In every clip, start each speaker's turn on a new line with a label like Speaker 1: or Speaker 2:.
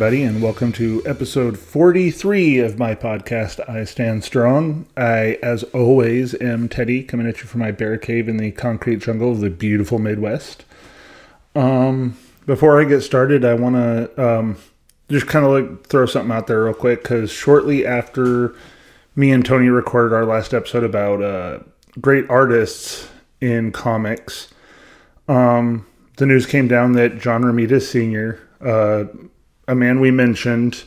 Speaker 1: Everybody, and welcome to episode 43 of my podcast, I Stand Strong. I, as always, am Teddy, coming at you from my bear cave in the concrete jungle of the beautiful Midwest. Um, before I get started, I want to um, just kind of like throw something out there real quick because shortly after me and Tony recorded our last episode about uh, great artists in comics, um, the news came down that John Romita Sr., uh, a man we mentioned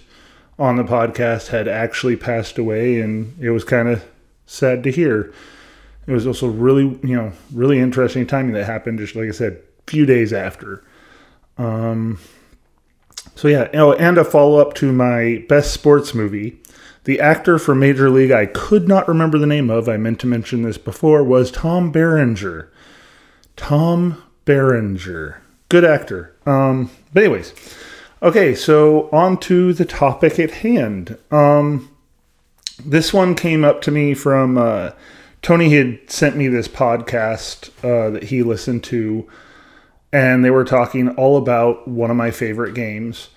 Speaker 1: on the podcast, had actually passed away, and it was kind of sad to hear. It was also really, you know, really interesting timing that happened. Just like I said, a few days after. Um, so yeah, oh, and a follow up to my best sports movie. The actor for Major League I could not remember the name of, I meant to mention this before, was Tom Berenger. Tom Berenger. Good actor. Um, but anyways, okay, so on to the topic at hand. Um, this one came up to me from uh, Tony had sent me this podcast uh, that he listened to, and they were talking all about one of my favorite games,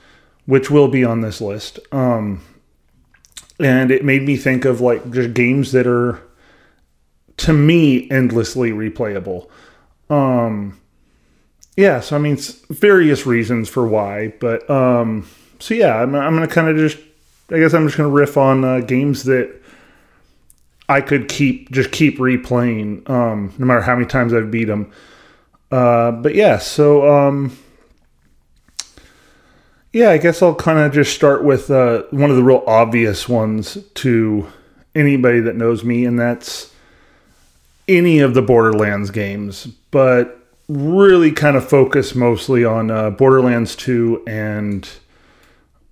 Speaker 1: which will be on this list. Um, and it made me think of like just games that are to me endlessly replayable. Um, yeah, so I mean, various reasons for why, but um, so yeah, I'm, I'm gonna kind of just, I guess I'm just gonna riff on uh, games that I could keep just keep replaying, um, no matter how many times I've beat them. Uh, but yeah, so um, yeah, I guess I'll kind of just start with uh, one of the real obvious ones to anybody that knows me, and that's any of the Borderlands games, but really kind of focus mostly on uh, Borderlands 2 and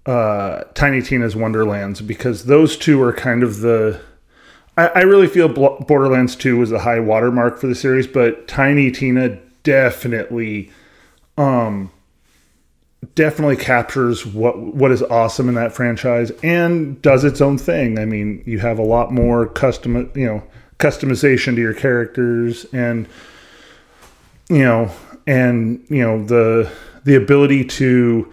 Speaker 1: uh, Tiny Tina's Wonderlands because those two are kind of the. I, I really feel Borderlands 2 was the high watermark for the series, but Tiny Tina definitely. Um, definitely captures what what is awesome in that franchise and does its own thing. I mean, you have a lot more custom, you know, customization to your characters and you know, and you know the the ability to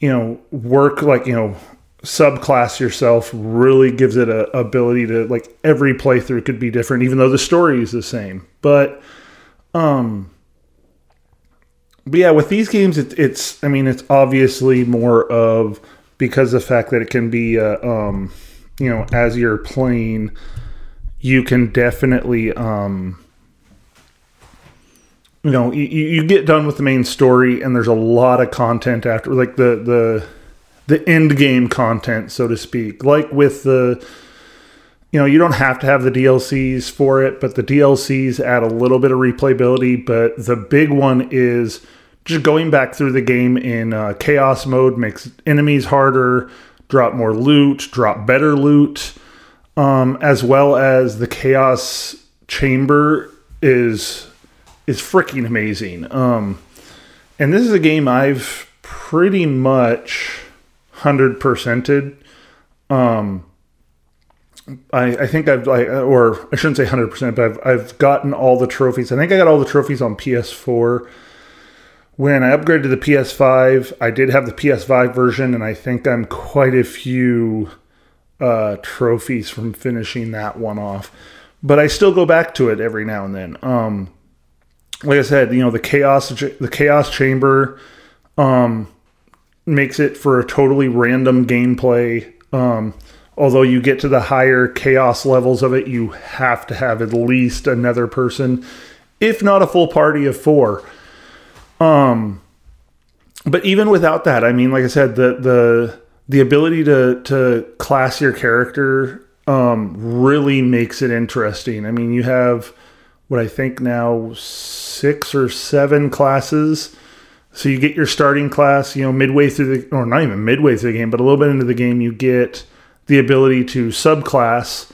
Speaker 1: you know work like you know subclass yourself really gives it a ability to like every playthrough could be different even though the story is the same. But um but yeah, with these games, it, it's I mean, it's obviously more of because the fact that it can be, uh, um, you know, as you're playing, you can definitely, um, you know, you, you get done with the main story, and there's a lot of content after, like the the the end game content, so to speak. Like with the, you know, you don't have to have the DLCs for it, but the DLCs add a little bit of replayability. But the big one is just going back through the game in uh, chaos mode makes enemies harder, drop more loot, drop better loot, um, as well as the chaos chamber is is freaking amazing. Um, and this is a game I've pretty much hundred percented. Um, I, I think I've like, or I shouldn't say hundred percent, but I've I've gotten all the trophies. I think I got all the trophies on PS4 when I upgraded to the PS5, I did have the PS5 version, and I think I'm quite a few uh, trophies from finishing that one off. But I still go back to it every now and then. Um, like I said, you know the chaos, the chaos chamber um, makes it for a totally random gameplay. Um, although you get to the higher chaos levels of it, you have to have at least another person, if not a full party of four. Um, but even without that, I mean, like I said, the the the ability to to class your character um, really makes it interesting. I mean, you have what I think now six or seven classes. So you get your starting class, you know, midway through the, or not even midway through the game, but a little bit into the game, you get the ability to subclass,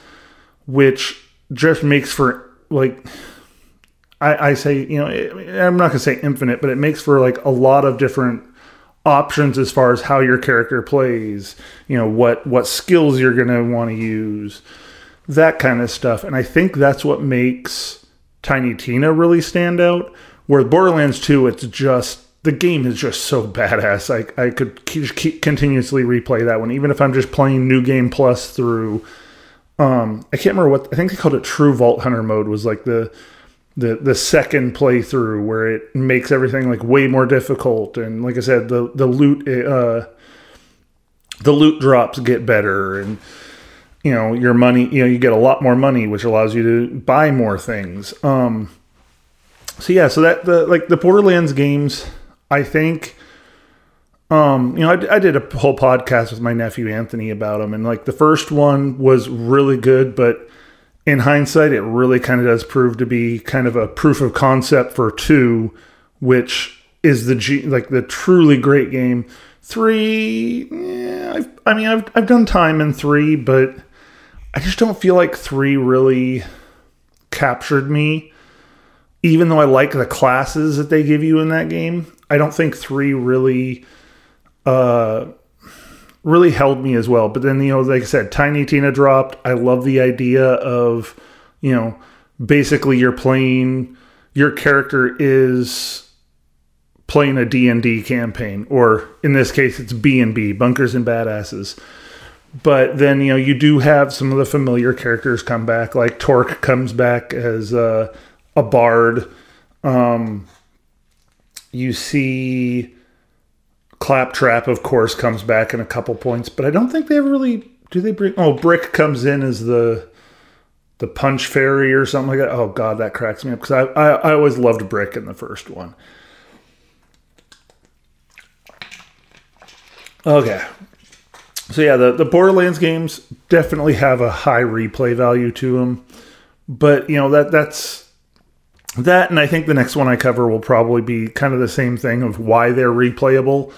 Speaker 1: which just makes for like I, I say, you know, I'm not going to say infinite, but it makes for like a lot of different options as far as how your character plays, you know, what what skills you're going to want to use, that kind of stuff. And I think that's what makes Tiny Tina really stand out. Where Borderlands 2, it's just the game is just so badass. I I could keep, keep continuously replay that one, even if I'm just playing New Game Plus through. Um, I can't remember what I think they called it. True Vault Hunter mode was like the the the second playthrough where it makes everything like way more difficult, and like I said, the the loot uh, the loot drops get better, and you know your money. You know you get a lot more money, which allows you to buy more things. Um, so yeah, so that the like the Borderlands games I think, um, you know, I, I did a whole podcast with my nephew Anthony about them, and like the first one was really good, but in hindsight, it really kind of does prove to be kind of a proof of concept for two, which is the G, like the truly great game. Three, yeah, I've, I mean, I've I've done time in three, but I just don't feel like three really captured me. Even though I like the classes that they give you in that game, I don't think three really uh really held me as well. But then, you know, like I said, Tiny Tina dropped. I love the idea of, you know, basically you're playing your character is playing a D&D campaign or in this case it's B&B, Bunkers and Badasses. But then, you know, you do have some of the familiar characters come back like Torque comes back as uh, a bard. Um you see Claptrap, of course, comes back in a couple points, but I don't think they ever really do. They bring oh Brick comes in as the the punch fairy or something like that. Oh god, that cracks me up because I, I I always loved Brick in the first one. Okay, so yeah, the the Borderlands games definitely have a high replay value to them, but you know that that's that and i think the next one i cover will probably be kind of the same thing of why they're replayable.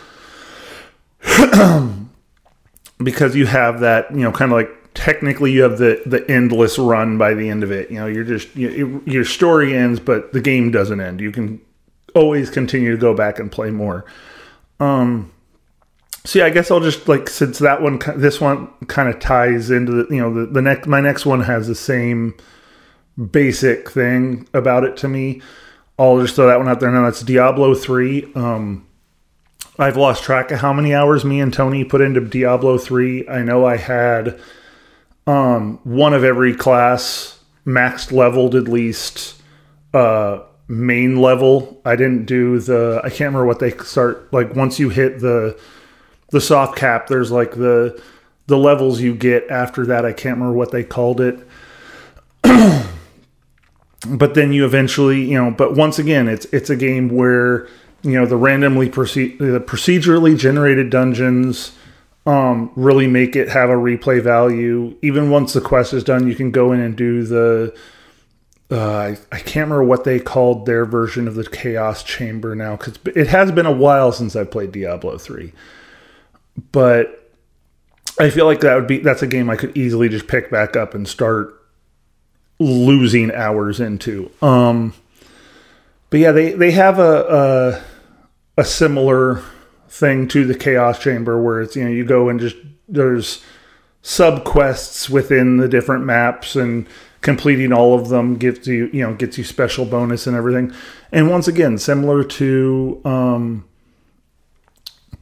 Speaker 1: Because you have that you know kind of like technically you have the the endless run by the end of it. You know you're just you, your story ends but the game doesn't end. You can always continue to go back and play more. Um yeah i guess i'll just like since that one this one kind of ties into the you know the, the next my next one has the same basic thing about it to me. I'll just throw that one out there now. That's Diablo 3. Um, I've lost track of how many hours me and Tony put into Diablo 3. I know I had um, one of every class maxed leveled at least uh, main level. I didn't do the I can't remember what they start like once you hit the the soft cap there's like the the levels you get after that. I can't remember what they called it. but then you eventually, you know, but once again, it's it's a game where you know the randomly proce- the procedurally generated dungeons um, really make it have a replay value. Even once the quest is done, you can go in and do the. Uh, I, I can't remember what they called their version of the Chaos Chamber now because it has been a while since I played Diablo three, but I feel like that would be that's a game I could easily just pick back up and start losing hours into. Um, but yeah, they they have a, a a similar thing to the Chaos Chamber where it's you know you go and just there's sub quests within the different maps and completing all of them gives you you know gets you special bonus and everything. And once again, similar to um,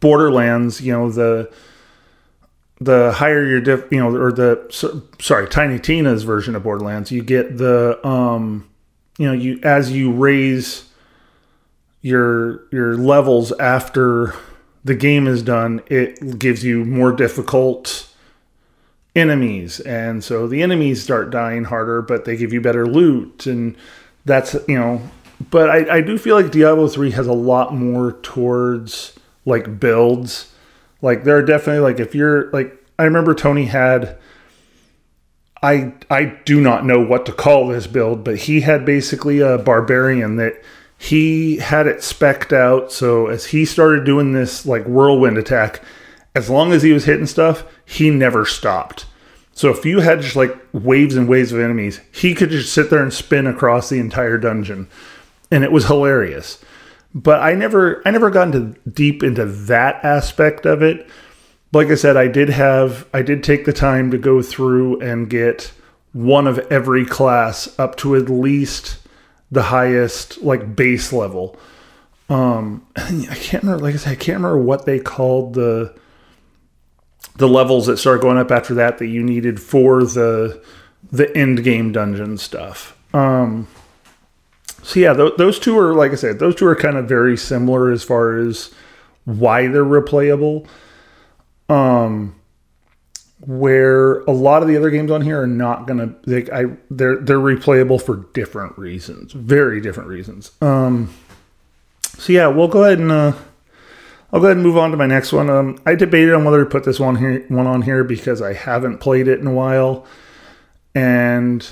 Speaker 1: Borderlands, you know the the higher your diff, you know, or the so, sorry, Tiny Tina's version of Borderlands, you get the um, you know, you as you raise your your levels after the game is done, it gives you more difficult enemies, and so the enemies start dying harder, but they give you better loot, and that's you know. But I, I do feel like Diablo three has a lot more towards like builds like there are definitely like if you're like I remember Tony had I I do not know what to call this build, but he had basically a barbarian that he had it specked out so as he started doing this like whirlwind attack, as long as he was hitting stuff, he never stopped. So if you had just like waves and waves of enemies, he could just sit there and spin across the entire dungeon. And it was hilarious but I never I never got into deep into that aspect of it. Like I said, I did have I did take the time to go through and get one of every class up to at least the highest like base level. Um, I can't remember. Like I said, I can't remember what they called the the levels that start going up after that that you needed for the the end game dungeon stuff. Um, so yeah, th- those two are like I said, those two are kind of very similar as far as why they're replayable. Um, where a lot of the other games on here are not gonna they I they're they're replayable for different reasons, very different reasons. Um, so yeah, we'll go ahead and uh, I'll go ahead and move on to my next one. Um, I debated on whether to put this one here one on here because I haven't played it in a while, and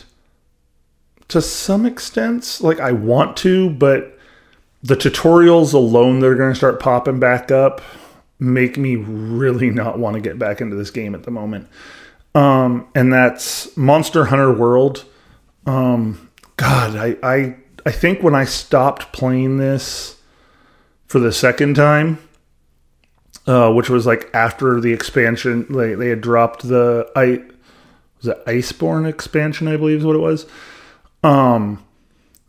Speaker 1: to some extent, like I want to, but the tutorials alone that are going to start popping back up make me really not want to get back into this game at the moment. Um, and that's Monster Hunter World. Um, God, I, I I think when I stopped playing this for the second time, uh, which was like after the expansion, like they had dropped the I was it Iceborne expansion, I believe is what it was. Um,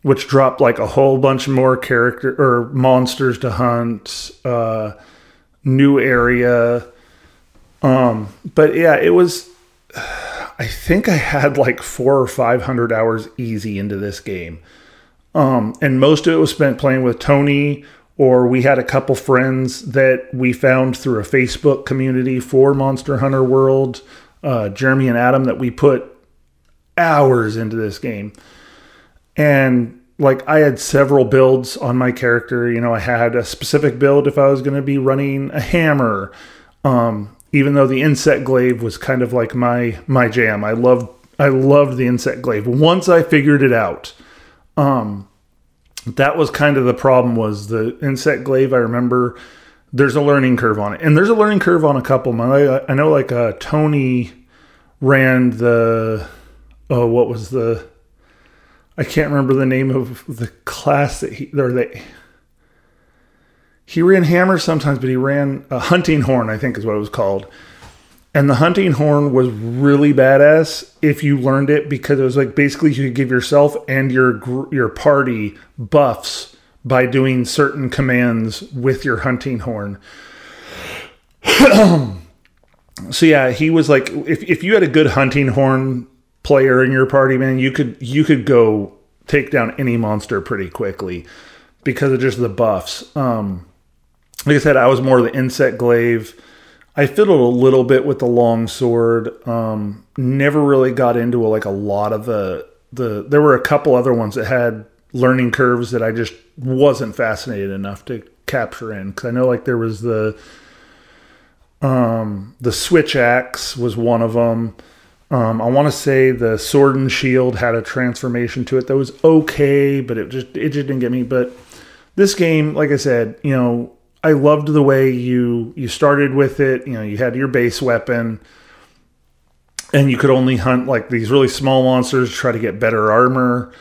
Speaker 1: which dropped like a whole bunch more character or monsters to hunt. Uh, new area. Um, but yeah, it was. I think I had like four or five hundred hours easy into this game, um, and most of it was spent playing with Tony. Or we had a couple friends that we found through a Facebook community for Monster Hunter World, uh, Jeremy and Adam, that we put hours into this game. And like I had several builds on my character. You know, I had a specific build if I was going to be running a hammer. Um, even though the insect glaive was kind of like my my jam. I loved I loved the insect glaive. Once I figured it out, um, that was kind of the problem. Was the insect glaive? I remember there's a learning curve on it, and there's a learning curve on a couple. I, I know like uh, Tony ran the oh what was the I can't remember the name of the class that he or they he ran hammers sometimes, but he ran a hunting horn, I think is what it was called. And the hunting horn was really badass if you learned it because it was like basically you could give yourself and your your party buffs by doing certain commands with your hunting horn. so yeah, he was like if if you had a good hunting horn player in your party, man, you could you could go take down any monster pretty quickly because of just the buffs. Um, like I said, I was more the insect glaive. I fiddled a little bit with the long sword. Um, never really got into a, like a lot of the the. There were a couple other ones that had learning curves that I just wasn't fascinated enough to capture in because I know like there was the um the switch axe was one of them um, I want to say the Sword and Shield had a transformation to it that was okay, but it just it just didn't get me. But this game, like I said, you know, I loved the way you you started with it. You know, you had your base weapon, and you could only hunt like these really small monsters, try to get better armor.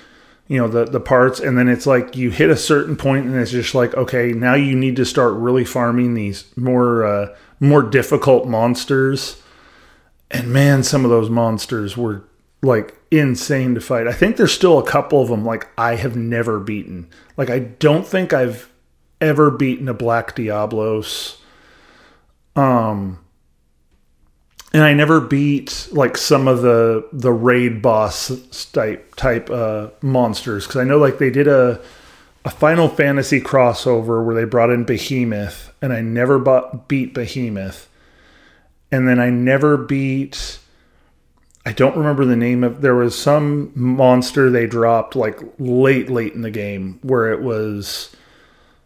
Speaker 1: You know the the parts, and then it's like you hit a certain point, and it's just like okay, now you need to start really farming these more uh, more difficult monsters and man, some of those monsters were like insane to fight. I think there's still a couple of them like I have never beaten. Like I don't think I've ever beaten a Black Diablos. Um and I never beat like some of the the raid boss type type uh monsters cuz I know like they did a a Final Fantasy crossover where they brought in Behemoth and I never bought, beat Behemoth and then I never beat. I don't remember the name of. There was some monster they dropped like late, late in the game where it was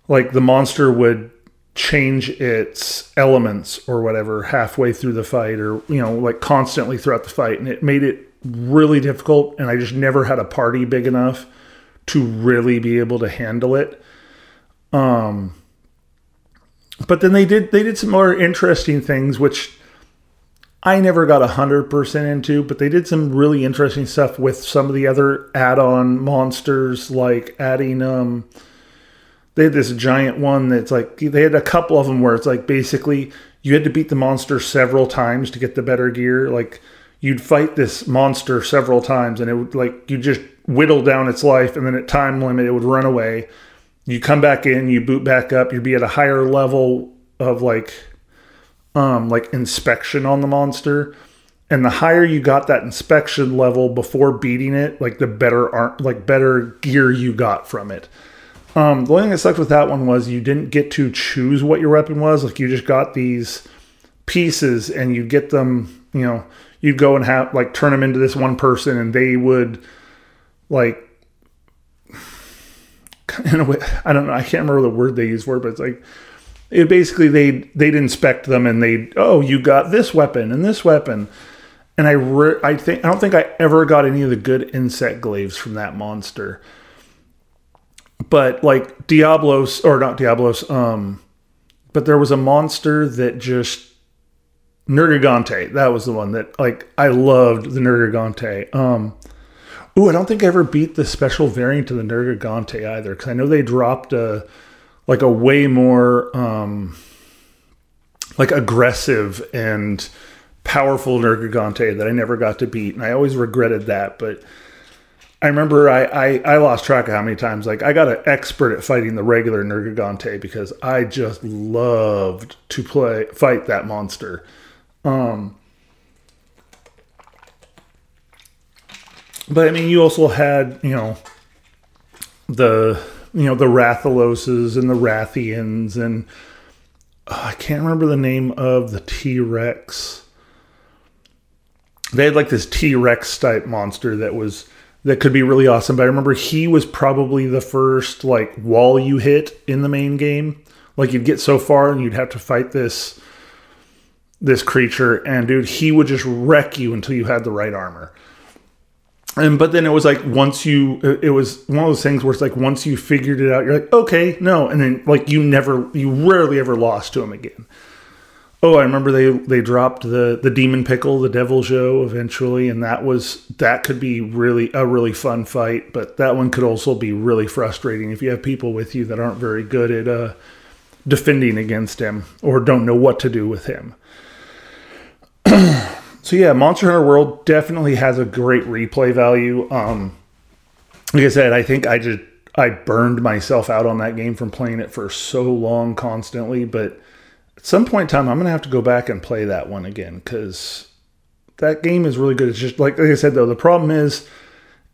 Speaker 1: like the monster would change its elements or whatever halfway through the fight or you know like constantly throughout the fight and it made it really difficult and I just never had a party big enough to really be able to handle it um but then they did they did some more interesting things which I never got 100% into, but they did some really interesting stuff with some of the other add on monsters, like adding, um, they had this giant one that's like, they had a couple of them where it's like basically you had to beat the monster several times to get the better gear. Like you'd fight this monster several times and it would like, you just whittle down its life and then at time limit it would run away. you come back in, you boot back up, you'd be at a higher level of like um like inspection on the monster. And the higher you got that inspection level before beating it, like the better ar- like better gear you got from it. Um, the only thing that sucked with that one was you didn't get to choose what your weapon was. Like you just got these pieces and you get them, you know, you'd go and have like turn them into this one person and they would like in a way, I don't know, I can't remember the word they use for it, but it's like it basically they'd they'd inspect them and they'd oh you got this weapon and this weapon and I re- I think I don't think I ever got any of the good insect glaives from that monster but like Diablos or not Diablos, um, but there was a monster that just Nergigante. That was the one that like I loved the Nergigante. Um, ooh, I don't think I ever beat the special variant of the Nergigante either because I know they dropped a like a way more um, like aggressive and powerful Nergigante that I never got to beat, and I always regretted that, but I remember I, I, I, lost track of how many times. Like I got an expert at fighting the regular Nergigante because I just loved to play fight that monster. Um, but I mean, you also had you know the you know the Rathaloses and the Rathians and uh, I can't remember the name of the T Rex. They had like this T Rex type monster that was that could be really awesome. But I remember he was probably the first like wall you hit in the main game. Like you'd get so far and you'd have to fight this this creature, and dude, he would just wreck you until you had the right armor. And but then it was like once you, it was one of those things where it's like once you figured it out, you're like, okay, no, and then like you never, you rarely ever lost to him again. Oh, I remember they they dropped the the demon pickle, the Deviljho eventually, and that was that could be really a really fun fight, but that one could also be really frustrating if you have people with you that aren't very good at uh, defending against him or don't know what to do with him. so yeah, Monster Hunter World definitely has a great replay value. Um, like I said, I think I just I burned myself out on that game from playing it for so long constantly, but at some point in time, I'm to have to go back and play that one again because that game is really good. It's just like, like I said, though, the problem is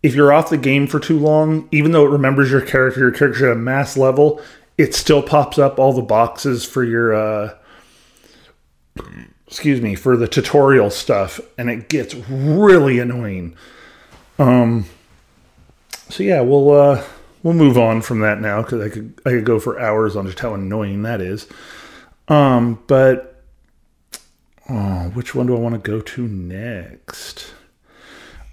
Speaker 1: if you're off the game for too long, even though it remembers your character, your character at a mass level, it still pops up all the boxes for your, uh, excuse me, for the tutorial stuff, and it gets really annoying. Um, so yeah, we'll uh, we'll move on from that now because I could I could go for hours on just how annoying that is. Um, but oh, which one do I want to go to next?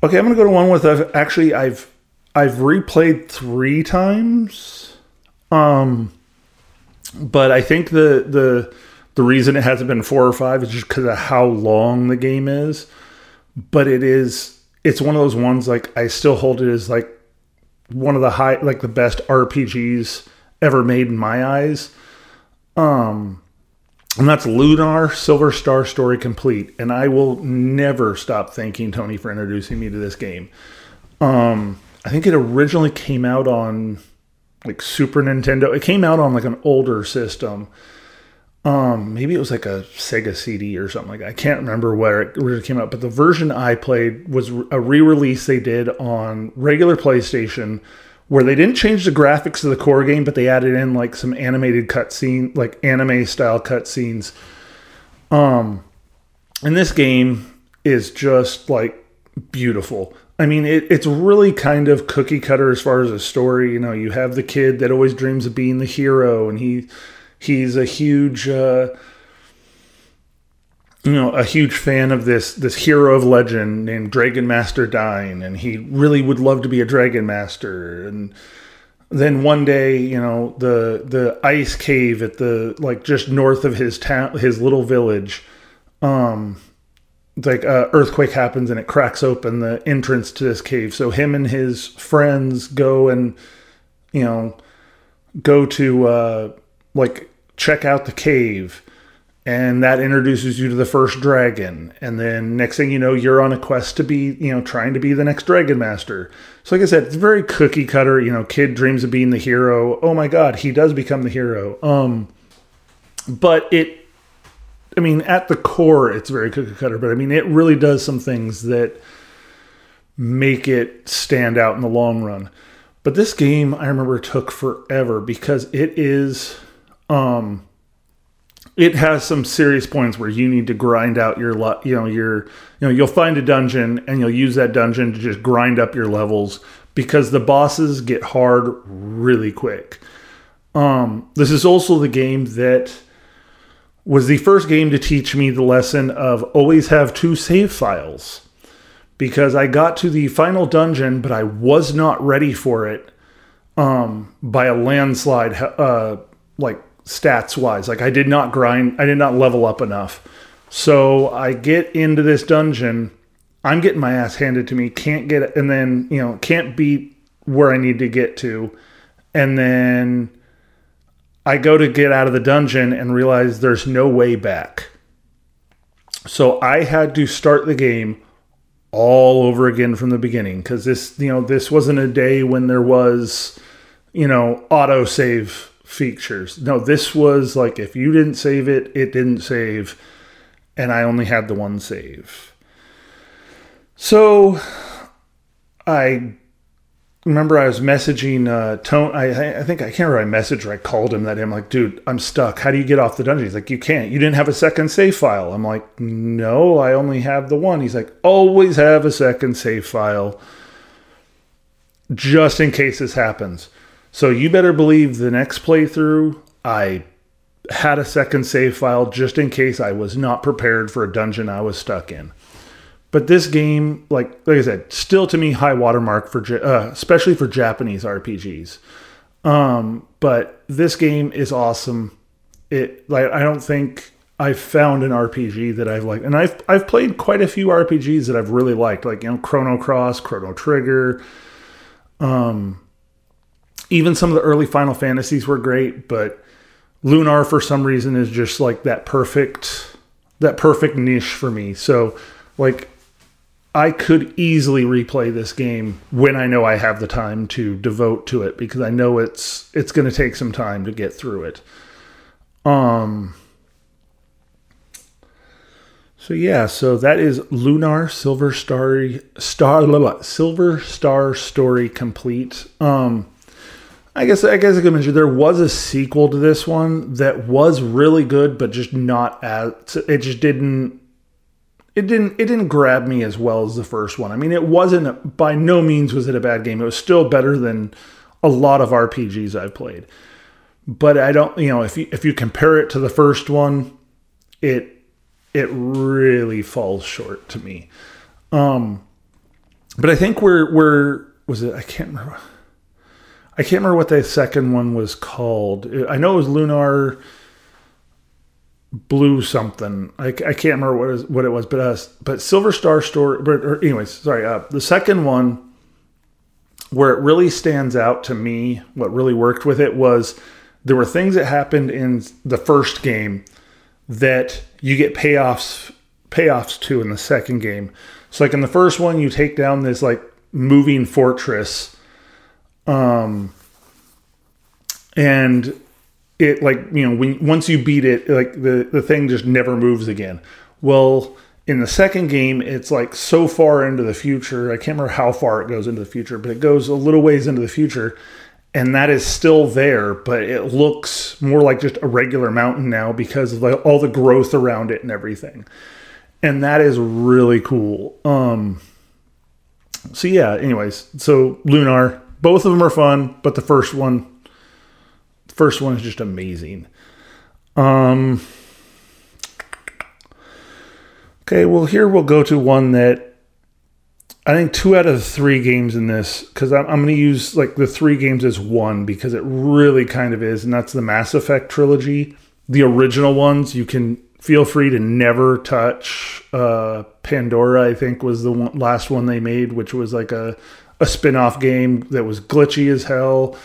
Speaker 1: Okay, I'm gonna go to one with I've actually I've I've replayed three times. Um, but I think the the the reason it hasn't been four or five is just because of how long the game is. But it is it's one of those ones like I still hold it as like one of the high like the best RPGs ever made in my eyes. Um and that's Lunar Silver Star Story Complete. And I will never stop thanking Tony for introducing me to this game. Um, I think it originally came out on like Super Nintendo. It came out on like an older system. Um, maybe it was like a Sega CD or something like that. I can't remember where it originally came out, but the version I played was a re-release they did on regular PlayStation where they didn't change the graphics of the core game, but they added in like some animated cutscene, like anime style cutscenes. Um, and this game is just like beautiful. I mean, it, it's really kind of cookie cutter as far as a story. You know, you have the kid that always dreams of being the hero, and he he's a huge. Uh, you know a huge fan of this this hero of legend named Dragon Master Dyne, and he really would love to be a Dragon Master. And then one day, you know, the the ice cave at the like just north of his town, his little village, um, like a earthquake happens and it cracks open the entrance to this cave. So him and his friends go and you know go to uh, like check out the cave and that introduces you to the first dragon. And then next thing you know you're on a quest to be you know trying to be the next dragon master. So like i said it's very cookie cutter you know kid dreams of being the hero. Oh my god he does become the hero. Um but it i mean at the core it's very cookie cutter but i mean it really does some things that make it stand out in the long run. But this game i remember took forever because it is um it has some serious points where you need to grind out your you know your you know you'll find a dungeon and you'll use that dungeon to just grind up your levels because the bosses get hard really quick. Um, this is also the game that was the first game to teach me the lesson of always have two save files because I got to the final dungeon, but I was not ready for it um, by a landslide, uh, like stats wise. Like I did not grind, I did not level up enough. So I get into this dungeon. I'm getting my ass handed to me, can't get and then, you know, can't beat where I need to get to. And then I go to get out of the dungeon and realize there's no way back. So I had to start the game all over again from the beginning because this, you know, this wasn't a day when there was, you know, auto save features. No, this was like if you didn't save it, it didn't save, and I only had the one save. So I remember I was messaging uh, Tone. I, I think I can't remember I messaged or I called him that I'm like, dude, I'm stuck. How do you get off the dungeon? He's like, you can't. You didn't have a second save file. I'm like, no, I only have the one. He's like, always have a second save file just in case this happens. So you better believe the next playthrough, I had a second save file just in case I was not prepared for a dungeon I was stuck in. But this game, like like I said, still to me high watermark for uh, especially for Japanese RPGs. Um, but this game is awesome. It like I don't think I've found an RPG that I've liked, and I've I've played quite a few RPGs that I've really liked, like you know Chrono Cross, Chrono Trigger. Um, even some of the early Final Fantasies were great, but Lunar for some reason is just like that perfect that perfect niche for me. So like I could easily replay this game when I know I have the time to devote to it because I know it's it's going to take some time to get through it. Um So yeah, so that is Lunar Silver Starry Star Silver Star Story complete. Um I guess I guess I could mention there was a sequel to this one that was really good, but just not as it just didn't it didn't it didn't grab me as well as the first one. I mean, it wasn't by no means was it a bad game. It was still better than a lot of RPGs I've played. But I don't, you know, if you if you compare it to the first one, it it really falls short to me. Um but I think we're we're was it I can't remember I can't remember what the second one was called. I know it was Lunar blue something. I, I can't remember what it was, what it was, but uh, but Silver Star Story. But or anyways, sorry. Uh, the second one, where it really stands out to me, what really worked with it was there were things that happened in the first game that you get payoffs payoffs to in the second game. So like in the first one, you take down this like moving fortress, um, and it like you know when once you beat it like the the thing just never moves again. Well in the second game it's like so far into the future i can't remember how far it goes into the future but it goes a little ways into the future and that is still there but it looks more like just a regular mountain now because of like all the growth around it and everything. And that is really cool. Um so yeah anyways so lunar both of them are fun but the first one First one is just amazing. Um, okay, well, here we'll go to one that I think two out of the three games in this, because I'm, I'm going to use like the three games as one because it really kind of is, and that's the Mass Effect trilogy. The original ones, you can feel free to never touch. Uh, Pandora, I think, was the one, last one they made, which was like a, a spin off game that was glitchy as hell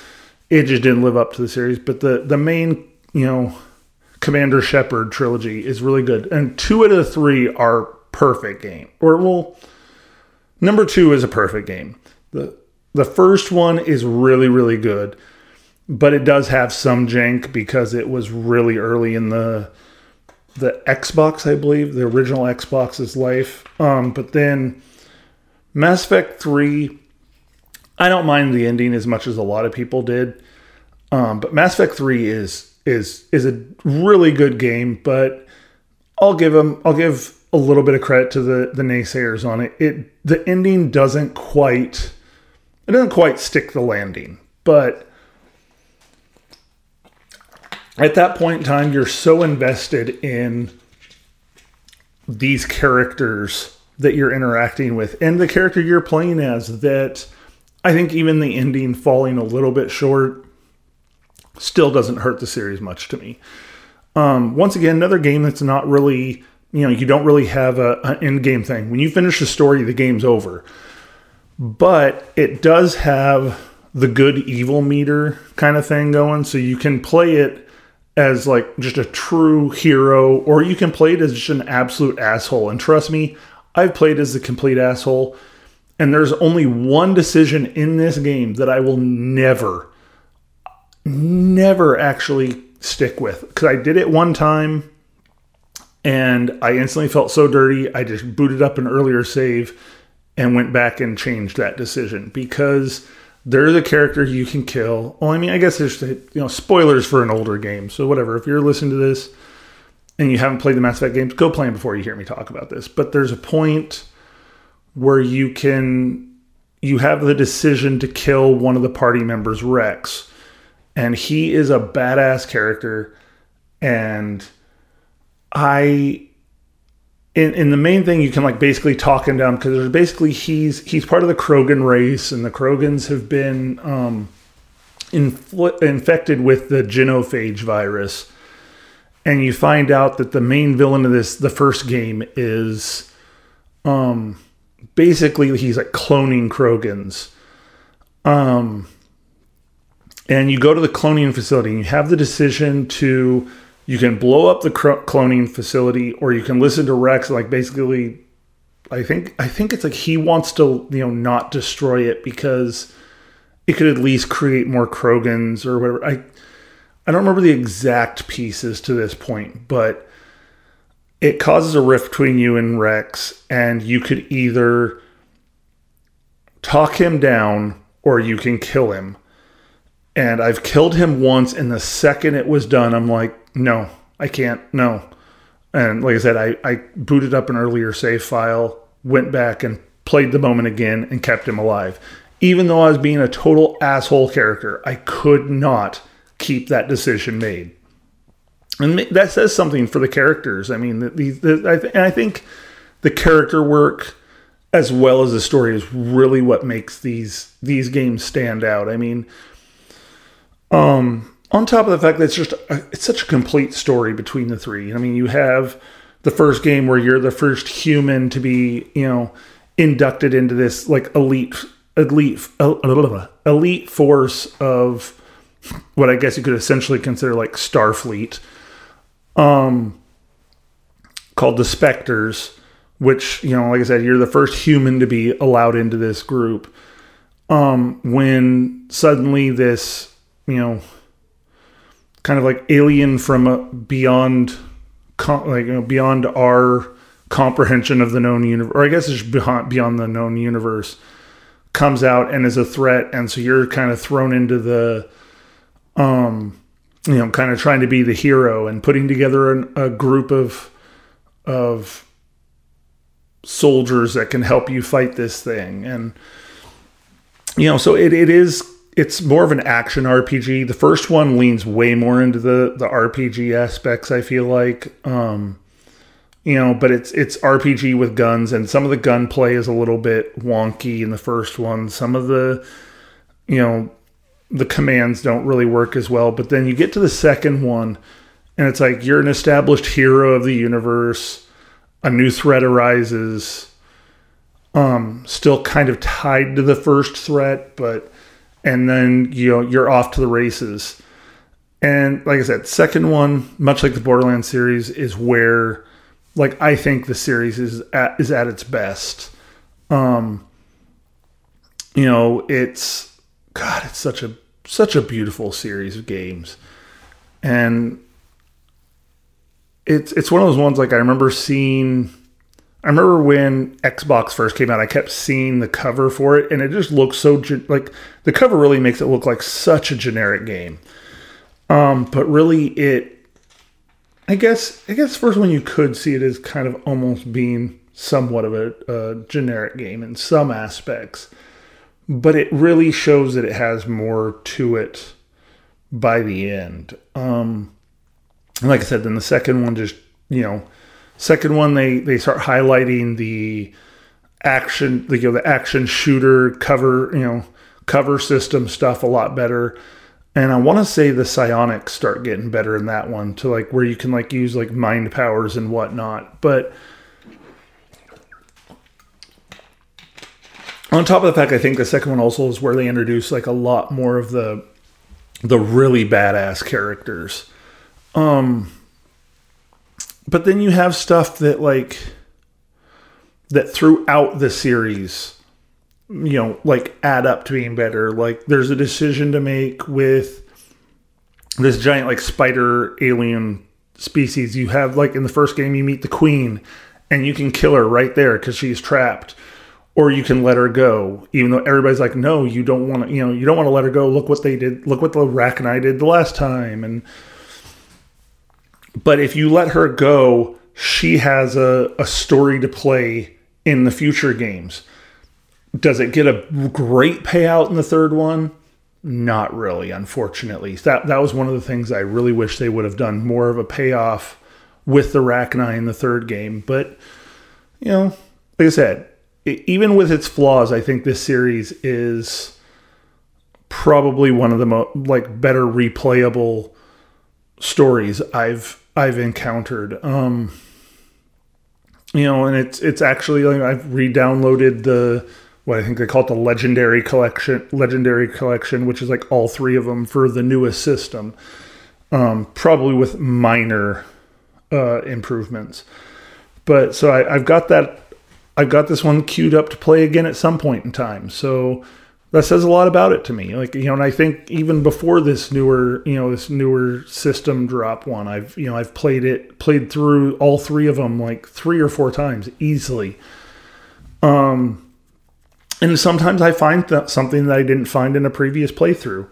Speaker 1: it just didn't live up to the series. But the the main you know Commander Shepard trilogy is really good, and two out of the three are perfect game. Or well, number two is a perfect game. the The first one is really really good, but it does have some jank because it was really early in the the Xbox, I believe, the original Xbox's life. Um, but then Mass Effect three, I don't mind the ending as much as a lot of people did. Um, but Mass Effect three is is is a really good game, but I'll give them I'll give a little bit of credit to the the naysayers on it. It the ending doesn't quite it doesn't quite stick the landing, but at that point in time you're so invested in these characters that you're interacting with and the character you're playing as that I think even the ending falling a little bit short still doesn't hurt the series much to me. Um, once again, another game that's not really, you know, you don't really have a, an end game thing. When you finish the story, the game's over. But it does have the good evil meter kind of thing going, so you can play it as like just a true hero, or you can play it as just an absolute asshole. And trust me, I've played as the complete asshole. And there's only one decision in this game that I will never never actually stick with because I did it one time and I instantly felt so dirty. I just booted up an earlier save and went back and changed that decision because there's a character you can kill. Well, I mean, I guess there's you know spoilers for an older game, so whatever. If you're listening to this and you haven't played the Mass Effect games, go play them before you hear me talk about this. But there's a point where you can you have the decision to kill one of the party members, Wrex, and he is a badass character. And i in, in the main thing you can like basically talk him down because there's basically he's he's part of the krogan race and the krogans have been um infl- infected with the genophage virus. And you find out that the main villain of this the first game is um basically he's like cloning krogans um and you go to the cloning facility and you have the decision to you can blow up the cloning facility or you can listen to Wrex like basically I think I think it's like he wants to you know not destroy it because it could at least create more Krogans or whatever. I I don't remember the exact pieces to this point, but it causes a rift between you and Wrex, and you could either talk him down or you can kill him and I've killed him once. And the second it was done, I'm like, no, I can't, no. And like I said, I, I booted up an earlier save file, went back and played the moment again and kept him alive. Even though I was being a total asshole character, I could not keep that decision made. And that says something for the characters. I mean, the, the, and I think the character work as well as the story is really what makes these these games stand out. I mean, um, on top of the fact that it's just a, it's such a complete story between the three. I mean, you have the first game where you're the first human to be, you know, inducted into this like elite elite elite force of what I guess you could essentially consider like Starfleet, um, called the Spectres, which you know, like I said, you're the first human to be allowed into this group. Um, when suddenly this you know, kind of like alien from a beyond, like you know, beyond our comprehension of the known universe, or I guess it's beyond beyond the known universe, comes out and is a threat, and so you're kind of thrown into the, um, you know, kind of trying to be the hero and putting together an, a group of, of soldiers that can help you fight this thing, and you know, so it, it is it's more of an action RPG. The first one leans way more into the the RPG aspects. I feel like, um, you know, but it's it's RPG with guns, and some of the gunplay is a little bit wonky in the first one. Some of the, you know, the commands don't really work as well. But then you get to the second one, and it's like you're an established hero of the universe. A new threat arises. Um, still kind of tied to the first threat, but and then you know you're off to the races And like I said, second one, much like the Borderlands series, is where like I think the series is at is at its best. Um you know, it's God, it's such a such a beautiful series of games. And it's it's one of those ones like I remember seeing I remember when Xbox first came out, I kept seeing the cover for it, and it just looks so ge- like the cover really makes it look like such a generic game. Um, but really, it, I guess, I guess first one you could see it as kind of almost being somewhat of a, a generic game in some aspects, but it really shows that it has more to it by the end. Um, like I said, then the second one just you know Second one, they they start highlighting the action, the you know, the action shooter cover, you know, cover system stuff a lot better. And I want to say the psionics start getting better in that one to like where you can like use like mind powers and whatnot. But on top of the fact, I think the second one also is where they introduce like a lot more of the the really badass characters. Um, but then you have stuff that like that throughout the series you know like add up to being better. Like there's a decision to make with this giant like spider alien species. You have like in the first game you meet the queen and you can kill her right there because she's trapped or you can let her go even though everybody's like no you don't want to you know you don't want to let her go look what they did look what the Rachni did the last time and but if you let her go, she has a, a story to play in the future games. Does it get a great payout in the third one? Not really, unfortunately. That that was one of the things I really wish they would have done more of a payoff with the Rachni in the third game. But you know, like I said, it, even with its flaws, I think this series is probably one of the mo- like better replayable stories I've I've encountered. Um, you know, and it's it's actually like I've re-downloaded the what I think they call it the legendary collection, legendary collection, which is like all three of them for the newest system, um, probably with minor uh, improvements. But so I, I've got that, I've got this one queued up to play again at some point in time. So that says a lot about it to me. Like you know, and I think even before this newer, you know, this newer system drop one, I've you know I've played it, played through all three of them like three or four times easily. Um, and sometimes I find that something that I didn't find in a previous playthrough.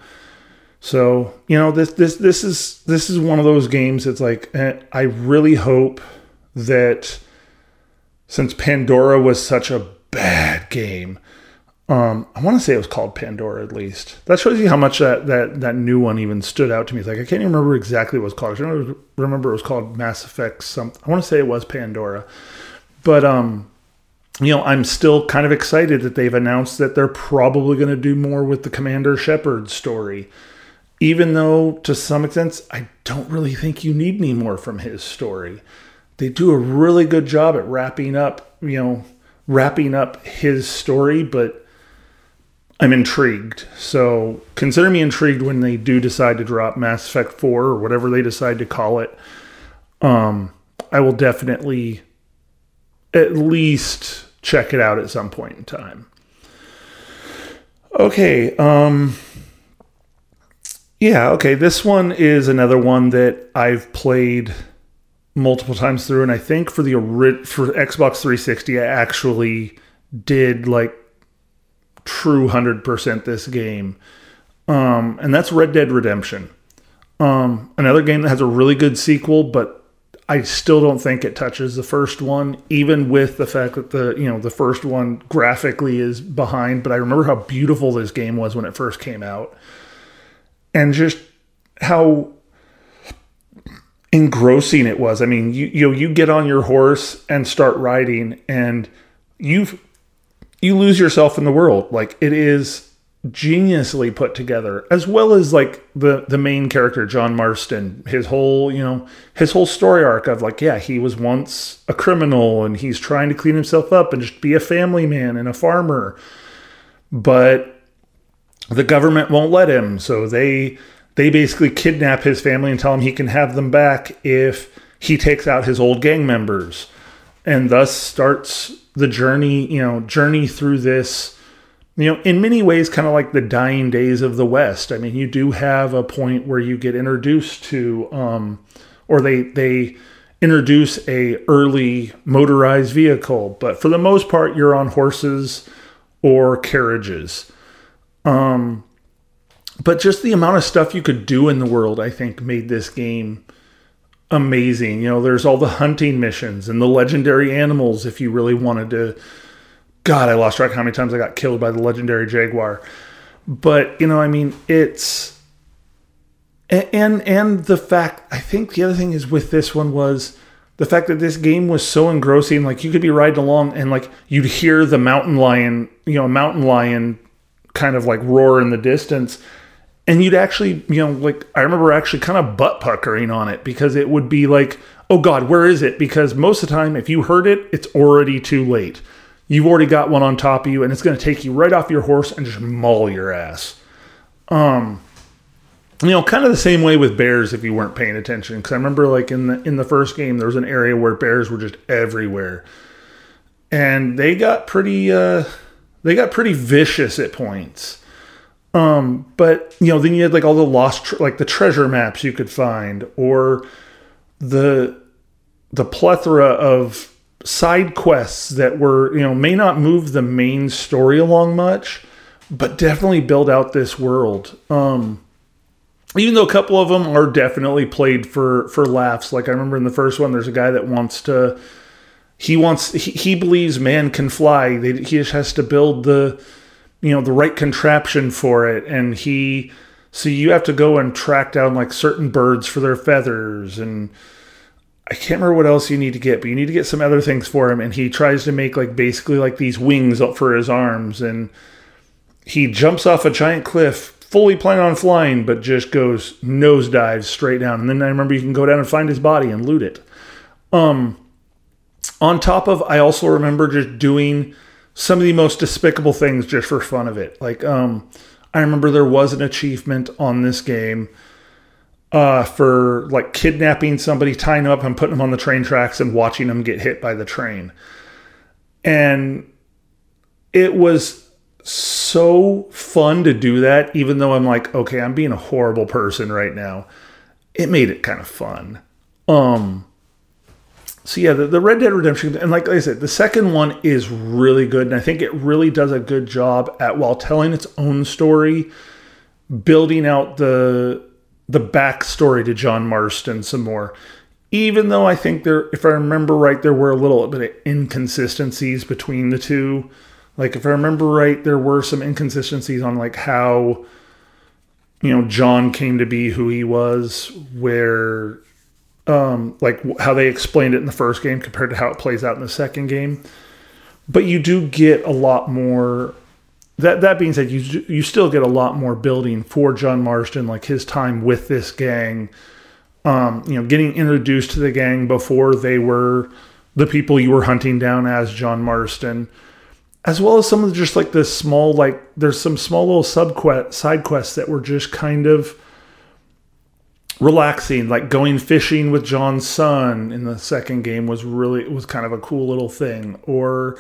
Speaker 1: So you know this this this is this is one of those games. It's like eh, I really hope that since Pandora was such a bad game um, I want to say it was called Pandora at least. That shows you how much that, that, that new one even stood out to me. It's like I can't even remember exactly what it was called. I remember it was called Mass Effect something. I want to say it was Pandora. But um, you know, I'm still kind of excited that they've announced that they're probably going to do more with the Commander Shepard story. Even though to some extent I don't really think you need any more from his story. They do a really good job at wrapping up, you know, wrapping up his story, but I'm intrigued. So consider me intrigued when they do decide to drop Mass Effect 4 or whatever they decide to call it. Um, I will definitely at least check it out at some point in time. Okay, um yeah, okay, this one is another one that I've played multiple times through and I think for the for Xbox 360 I actually did like true 100% this game. Um, and that's Red Dead Redemption. Um, another game that has a really good sequel, but I still don't think it touches the first one, even with the fact that the you know the first one graphically is behind. But I remember how beautiful this game was when it first came out, and just how engrossing it was. I mean, you you know, you get on your horse and start riding, and you've you lose yourself in the world. Like it is geniusly put together, as well as like the the main character John Marston, his whole you know his whole story arc of like yeah he was once a criminal and he's trying to clean himself up and just be a family man and a farmer, but the government won't let him, so they they basically kidnap his family and tell him he can have them back if he takes out his old gang members. And thus starts the journey you know journey through this you know in many ways kind of like the dying days of the west. I mean you do have a point where you get introduced to um or they they introduce a early motorized vehicle but for the most part you're on horses or carriages. Um but just the amount of stuff you could do in the world i think made this game amazing. You know there's all the hunting missions and the legendary animals if you really wanted to. God i lost track how many times i got killed by the legendary jaguar. But you know i mean it's and and the fact i think the other thing is with this one was the fact that this game was so engrossing like you could be riding along and like you'd hear the mountain lion you know a mountain lion kind of like roar in the distance and you'd actually you know like i remember actually kind of butt puckering on it because it would be like oh god where is it because most of the time if you heard it it's already too late you've already got one on top of you and it's going to take you right off your horse and just maul your ass um you know, kind of the same way with bears if you weren't paying attention. Because I remember, like in the in the first game, there was an area where bears were just everywhere, and they got pretty uh, they got pretty vicious at points. Um, but you know, then you had like all the lost, like the treasure maps you could find, or the the plethora of side quests that were you know may not move the main story along much, but definitely build out this world. Um, even though a couple of them are definitely played for for laughs like i remember in the first one there's a guy that wants to he wants he, he believes man can fly they, he just has to build the you know the right contraption for it and he so you have to go and track down like certain birds for their feathers and I can't remember what else you need to get, but you need to get some other things for him. And he tries to make like basically like these wings up for his arms, and he jumps off a giant cliff fully planning on flying, but just goes nosedives straight down. And then I remember you can go down and find his body and loot it. Um, on top of, I also remember just doing some of the most despicable things just for fun of it. Like, um, I remember there was an achievement on this game uh, for like kidnapping somebody, tying them up, and putting them on the train tracks and watching them get hit by the train. And it was so fun to do that, even though I'm like, okay, I'm being a horrible person right now. It made it kind of fun. Um, so yeah, the, the Red Dead Redemption, and like I said, the second one is really good, and I think it really does a good job at while telling its own story, building out the the backstory to John Marston some more. Even though I think there, if I remember right, there were a little bit of inconsistencies between the two. Like if I remember right, there were some inconsistencies on like how you know John came to be who he was, where um like how they explained it in the first game compared to how it plays out in the second game. But you do get a lot more that that being said, you you still get a lot more building for John Marston, like his time with this gang. Um, you know, getting introduced to the gang before they were the people you were hunting down as John Marston as well as some of the, just like the small like there's some small little sub quest side quests that were just kind of relaxing like going fishing with john's son in the second game was really was kind of a cool little thing or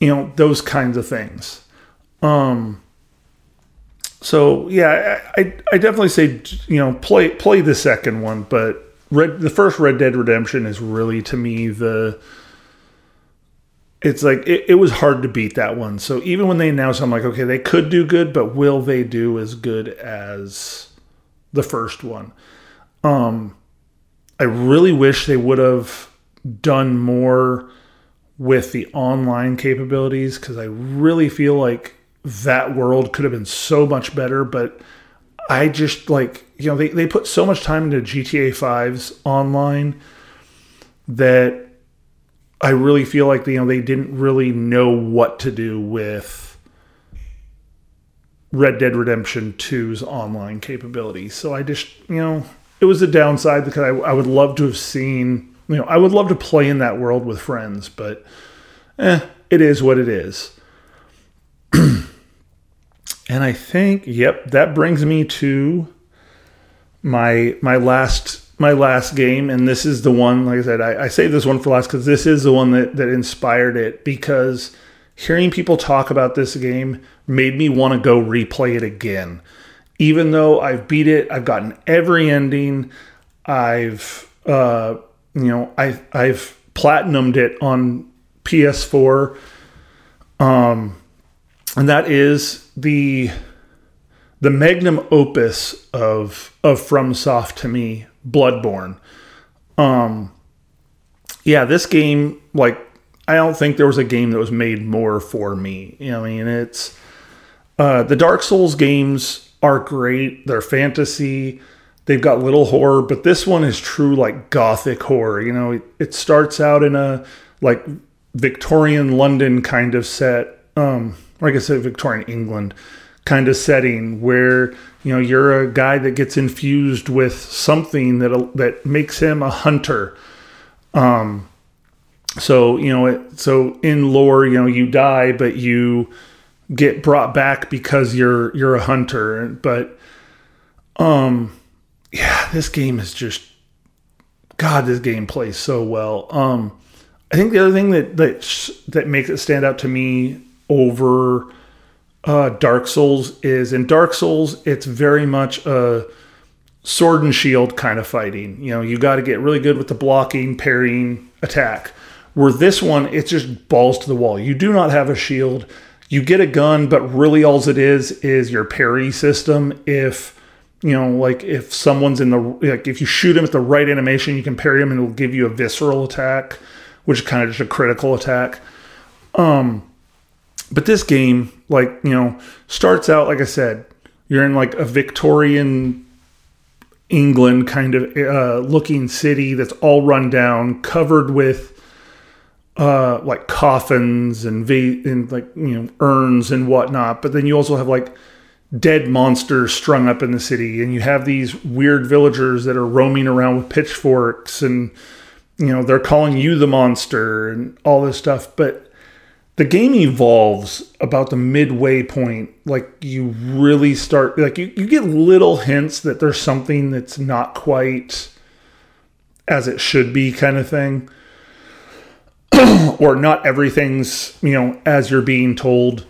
Speaker 1: you know those kinds of things um so yeah i i definitely say you know play play the second one but red the first red dead redemption is really to me the it's like it, it, was hard to beat that one. So even when they announced, I'm like, okay, they could do good, but will they do as good as the first one? Um, I really wish they would have done more with the online capabilities because I really feel like that world could have been so much better. But I just like you know they they put so much time into GTA 5's online that I really feel like you know they didn't really know what to do with Red Dead Redemption 2's online capabilities. So I just you know it was a downside because I, I would love to have seen you know I would love to play in that world with friends, but eh, it is what it is. and I think yep that brings me to my my last my last game, and this is the one. Like I said, I, I this one for last because this is the one that that inspired it. Because hearing people talk about this game made me want to go replay it again. Even though I've beat it, I've gotten every ending. I've uh, you know I I've platinumed it on PS4. Um, and that is the the magnum opus of of FromSoft to me, Bloodborne. Um, yeah, this game, like, I don't think there was a game that was made more for me. You know, I mean, it's uh, the Dark Souls games are great. They're fantasy. They've got little horror, but this one is true like gothic horror. You know, it, it starts out in a like Victorian London kind of set. Um, like I said, Victorian England kind of setting where you know you're a guy that gets infused with something that that makes him a hunter. Um, so you know, it, so in lore, you know, you die, but you get brought back because you're you're a hunter. But um, yeah, this game is just God. This game plays so well. Um, I think the other thing that that that makes it stand out to me over uh, Dark Souls is in Dark Souls, it's very much a sword and shield kind of fighting. You know, you got to get really good with the blocking, parrying, attack. Where this one, it's just balls to the wall. You do not have a shield. You get a gun, but really all it is is your parry system. If you know, like if someone's in the like, if you shoot him at the right animation, you can parry him, and it'll give you a visceral attack, which is kind of just a critical attack. Um, but this game, like, you know, starts out, like I said, you're in like a Victorian England kind of uh, looking city that's all run down, covered with uh, like coffins and, and like, you know, urns and whatnot. But then you also have like dead monsters strung up in the city. And you have these weird villagers that are roaming around with pitchforks and, you know, they're calling you the monster and all this stuff. But the game evolves about the midway point like you really start like you, you get little hints that there's something that's not quite as it should be kind of thing or not everything's you know as you're being told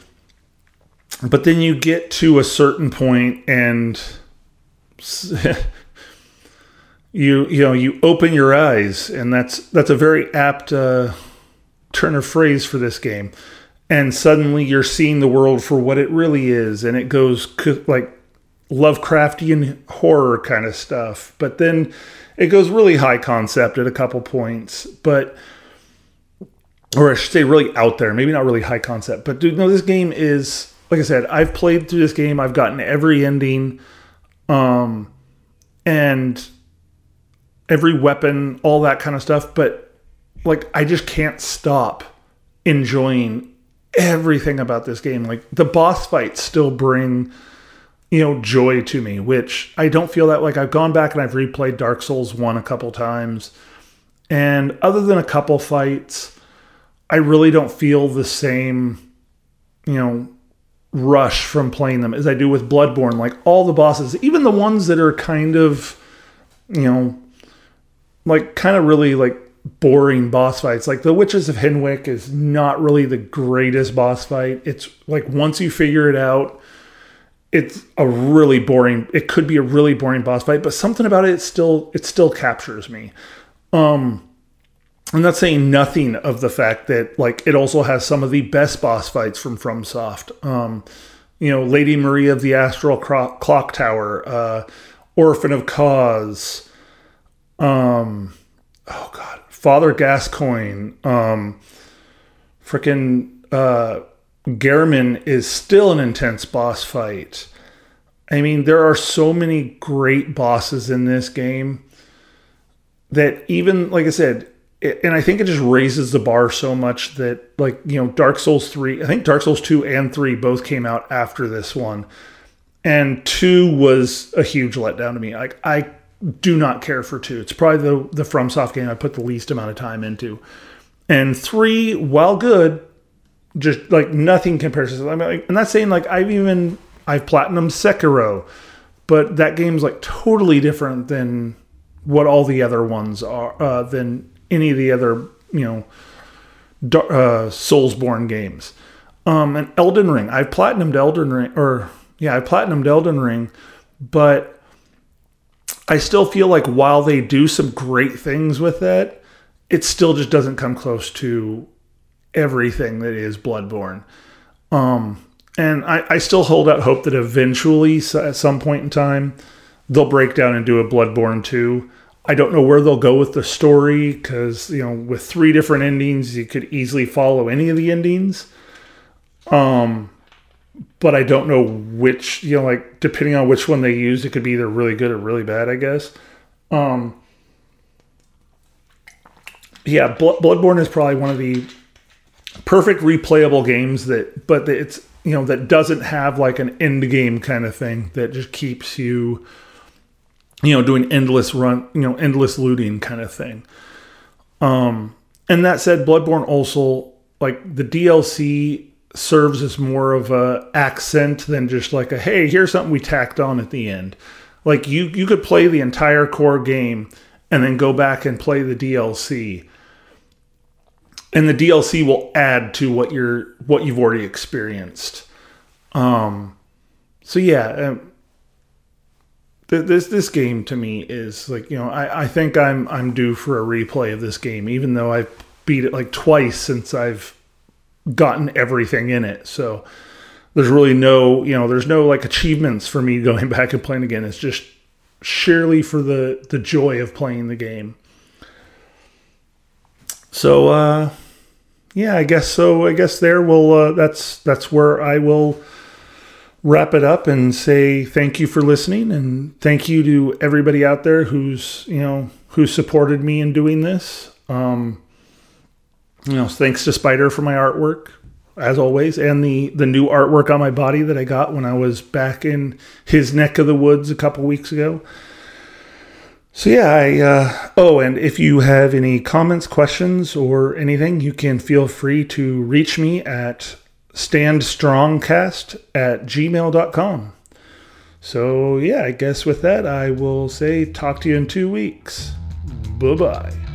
Speaker 1: but then you get to a certain point and you you know you open your eyes and that's that's a very apt uh, turn of phrase for this game. And suddenly you're seeing the world for what it really is. And it goes like Lovecraftian horror kind of stuff. But then it goes really high concept at a couple points. But, or I should say, really out there. Maybe not really high concept. But dude, no, this game is, like I said, I've played through this game. I've gotten every ending. Um, and every weapon, all that kind of stuff. But like I just can't stop enjoying everything about this game. Like the boss fights still bring you know joy to me, which I don't feel that like I've gone back and I've replayed Dark Souls 1 a couple times. And other than a couple fights, I really don't feel the same, you know, rush from playing them as I do with Bloodborne. Like all the bosses, even the ones that are kind of, you know, like kind of really like boring boss fights. Like the Witches of Hemwick is not really the greatest boss fight. It's like once you figure it out, it's a really boring. It could be a really boring boss fight, but something about it still it still captures me. Um, I'm not saying nothing of the fact that like it also has some of the best boss fights from FromSoft. Um, you know, Lady Maria of the Astral Clock Tower, uh, Orphan of Kos, Um, oh god, Father Gascoigne, um, freaking uh, Gehrman is still an intense boss fight. I mean, there are so many great bosses in this game that even, like I said, and I think it just raises the bar so much that, like, you know, Dark Souls 3, I think Dark Souls 2 and 3 both came out after this one. And 2 was a huge letdown to me. Like, I do not care for two. It's probably the the FromSoft game I put the least amount of time into. And three, while good, just like nothing compares to. I mean, like, I'm not saying like I've even I've platinum Sekiro, but that game's like totally different than what all the other ones are, uh, than any of the other, you know, uh, Soulsborne games. Um, and Elden Ring, I've platinumed Elden Ring, or yeah, I have platinumed Elden Ring, but I still feel like while they do some great things with it, it still just doesn't come close to everything that is Bloodborne. Um, and I, I still hold out hope that eventually, at some point in time, they'll break down and do a Bloodborne 2. I don't know where they'll go with the story because, you know, with three different endings, you could easily follow any of the endings. Um, but I don't know which, you know, like depending on which one they use, it could be either really good or really bad, I guess. Um, yeah, Bloodborne is probably one of the perfect replayable games that, but it's, you know, that doesn't have like an end game kind of thing that just keeps you, you know, doing endless run, you know, endless looting kind of thing. Um, and that said, Bloodborne also, like the DLC serves as more of a accent than just like a hey here's something we tacked on at the end. Like you you could play the entire core game and then go back and play the DLC and the DLC will add to what you're what you've already experienced. Um so yeah um, this this game to me is like you know I, I think I'm I'm due for a replay of this game even though I've beat it like twice since I've gotten everything in it. So there's really no, you know, there's no like achievements for me going back and playing again. It's just sheerly for the the joy of playing the game. So uh yeah, I guess so. I guess there will uh, that's that's where I will wrap it up and say thank you for listening and thank you to everybody out there who's, you know, who supported me in doing this. Um you know, thanks to Spider for my artwork, as always, and the the new artwork on my body that I got when I was back in his neck of the woods a couple weeks ago. So yeah, I uh, oh, and if you have any comments, questions, or anything, you can feel free to reach me at standstrongcast at gmail.com. So yeah, I guess with that, I will say talk to you in two weeks. Bye bye.